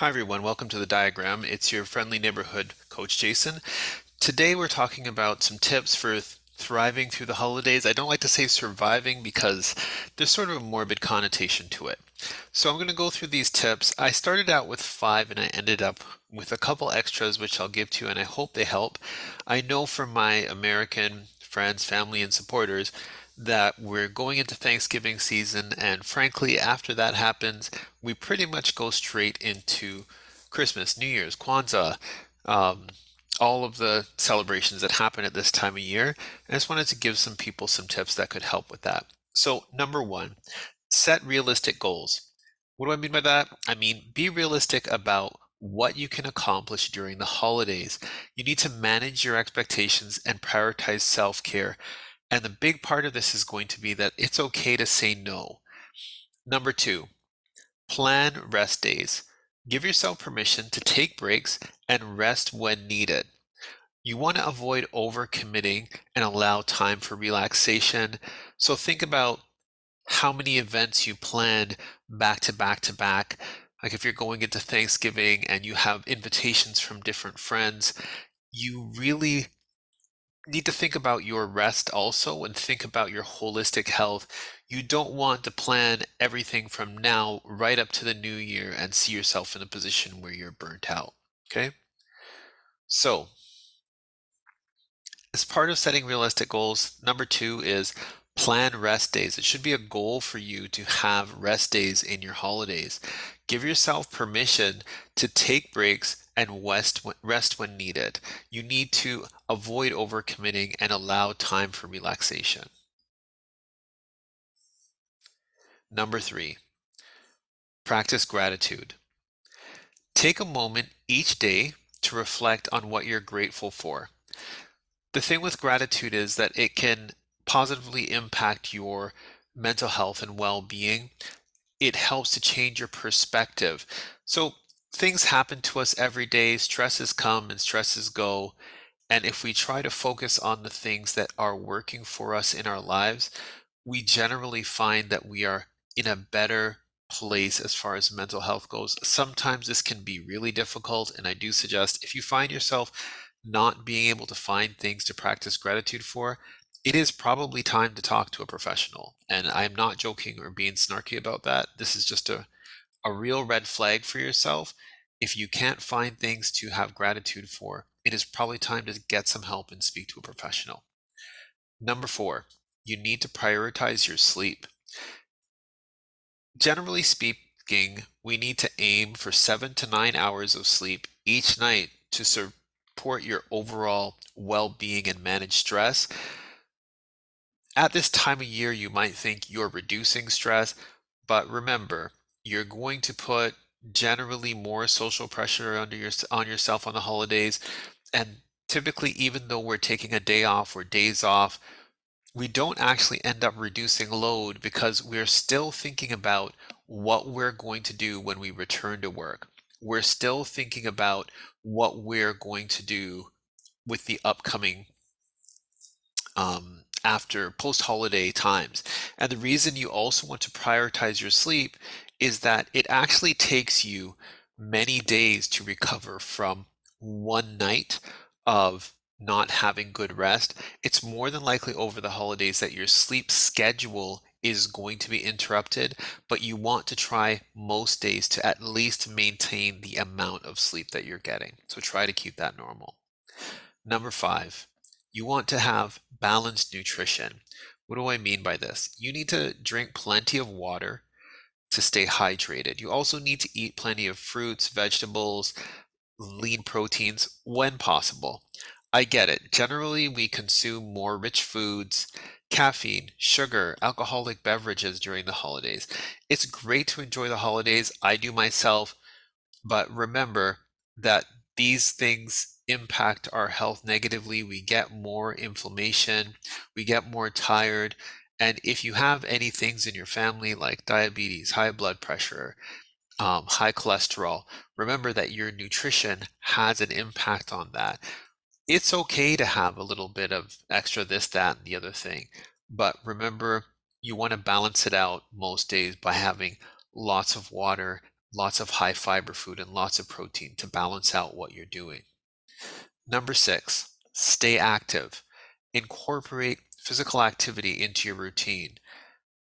Hi everyone, welcome to the diagram. It's your friendly neighborhood coach Jason. Today we're talking about some tips for th- thriving through the holidays. I don't like to say surviving because there's sort of a morbid connotation to it. So I'm going to go through these tips. I started out with five and I ended up with a couple extras which I'll give to you and I hope they help. I know from my American friends, family, and supporters that we're going into Thanksgiving season, and frankly, after that happens, we pretty much go straight into Christmas, New Year's, Kwanzaa, um, all of the celebrations that happen at this time of year. I just wanted to give some people some tips that could help with that. So, number one, set realistic goals. What do I mean by that? I mean, be realistic about what you can accomplish during the holidays. You need to manage your expectations and prioritize self care and the big part of this is going to be that it's okay to say no. Number two, plan rest days. Give yourself permission to take breaks and rest when needed. You want to avoid overcommitting and allow time for relaxation. So think about how many events you planned back to back to back. Like if you're going into Thanksgiving and you have invitations from different friends, you really need to think about your rest also and think about your holistic health. You don't want to plan everything from now right up to the new year and see yourself in a position where you're burnt out. Okay? So, as part of setting realistic goals, number two is plan rest days. It should be a goal for you to have rest days in your holidays. Give yourself permission to take breaks and rest when needed. You need to avoid overcommitting and allow time for relaxation. Number three, practice gratitude. Take a moment each day to reflect on what you're grateful for. The thing with gratitude is that it can positively impact your mental health and well being. It helps to change your perspective. So, things happen to us every day, stresses come and stresses go. And if we try to focus on the things that are working for us in our lives, we generally find that we are in a better place as far as mental health goes. Sometimes this can be really difficult. And I do suggest if you find yourself not being able to find things to practice gratitude for, it is probably time to talk to a professional. And I'm not joking or being snarky about that. This is just a a real red flag for yourself, if you can't find things to have gratitude for, it is probably time to get some help and speak to a professional. Number four, you need to prioritize your sleep. Generally speaking, we need to aim for seven to nine hours of sleep each night to support your overall well being and manage stress. At this time of year, you might think you're reducing stress, but remember, you're going to put generally more social pressure under your on yourself on the holidays and typically even though we're taking a day off or days off we don't actually end up reducing load because we're still thinking about what we're going to do when we return to work. We're still thinking about what we're going to do with the upcoming um, after post holiday times. And the reason you also want to prioritize your sleep is that it actually takes you many days to recover from one night of not having good rest. It's more than likely over the holidays that your sleep schedule is going to be interrupted, but you want to try most days to at least maintain the amount of sleep that you're getting. So try to keep that normal. Number five, you want to have balanced nutrition. What do I mean by this? You need to drink plenty of water to stay hydrated. You also need to eat plenty of fruits, vegetables, lean proteins when possible. I get it. Generally, we consume more rich foods, caffeine, sugar, alcoholic beverages during the holidays. It's great to enjoy the holidays. I do myself. But remember that these things impact our health negatively. We get more inflammation, we get more tired, and if you have any things in your family like diabetes, high blood pressure, um, high cholesterol, remember that your nutrition has an impact on that. It's okay to have a little bit of extra this, that, and the other thing. But remember, you want to balance it out most days by having lots of water, lots of high fiber food, and lots of protein to balance out what you're doing. Number six, stay active. Incorporate physical activity into your routine.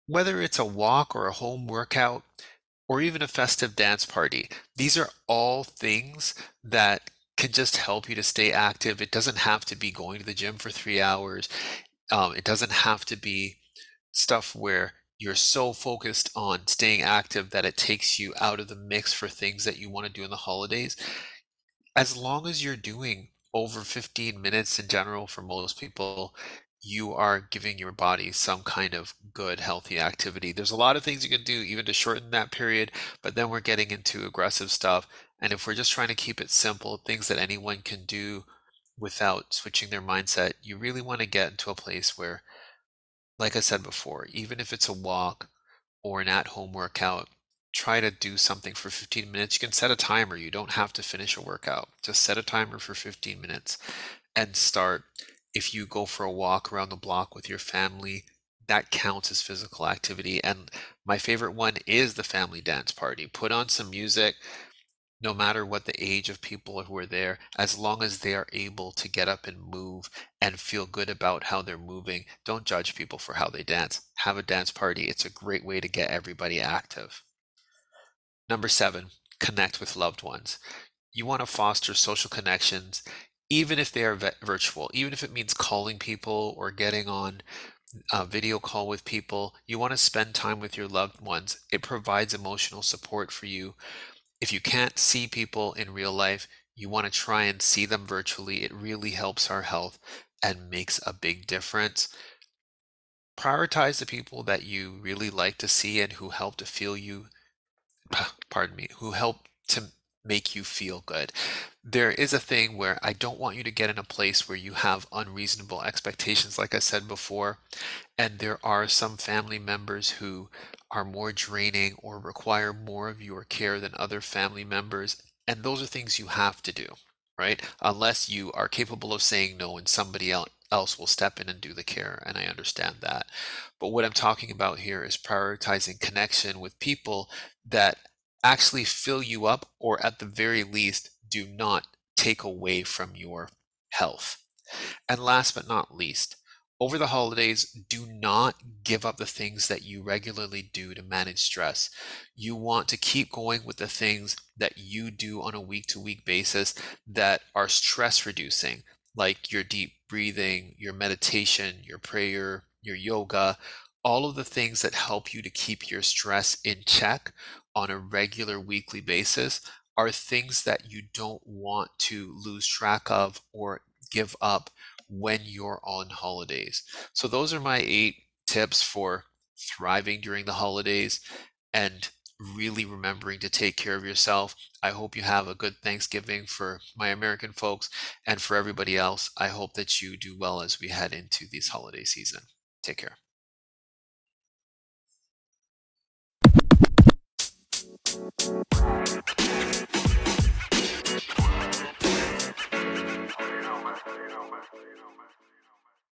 Whether it's a walk or a home workout, or even a festive dance party, these are all things that can just help you to stay active. It doesn't have to be going to the gym for three hours. Um, it doesn't have to be stuff where you're so focused on staying active that it takes you out of the mix for things that you want to do in the holidays. As long as you're doing over 15 minutes in general for most people, you are giving your body some kind of good, healthy activity. There's a lot of things you can do even to shorten that period, but then we're getting into aggressive stuff. And if we're just trying to keep it simple, things that anyone can do without switching their mindset, you really want to get into a place where like I said before, even if it's a walk or an at home workout, try to do something for 15 minutes. You can set a timer. You don't have to finish a workout. Just set a timer for 15 minutes and start. If you go for a walk around the block with your family, that counts as physical activity. And my favorite one is the family dance party. Put on some music, no matter what the age of people who are there, as long as they are able to get up and move and feel good about how they're moving, don't judge people for how they dance. Have a dance party. It's a great way to get everybody active. Number seven, connect with loved ones. You want to foster social connections, even if they are virtual, even if it means calling people or getting on a video call with people. You want to spend time with your loved ones. It provides emotional support for you if you can't see people in real life, you want to try and see them virtually. It really helps our health and makes a big difference. Prioritize the people that you really like to see and who help to feel you, pardon me, who help to make you feel good. There is a thing where I don't want you to get in a place where you have unreasonable expectations, like I said before. And there are some family members who are more draining or require more of your care than other family members. And those are things you have to do, right? Unless you are capable of saying no and somebody else will step in and do the care. And I understand that. But what I'm talking about here is prioritizing connection with people that actually fill you up or at the very least do not take away from your health. And last but not least, over the holidays, do not give up the things that you regularly do to manage stress. You want to keep going with the things that you do on a week to week basis that are stress reducing, like your deep breathing, your meditation, your prayer, your yoga, all of the things that help you to keep your stress in check on a regular weekly basis are things that you don't want to lose track of or give up when you're on holidays. So, those are my eight tips for thriving during the holidays and really remembering to take care of yourself. I hope you have a good Thanksgiving for my American folks and for everybody else. I hope that you do well as we head into this holiday season. Take care.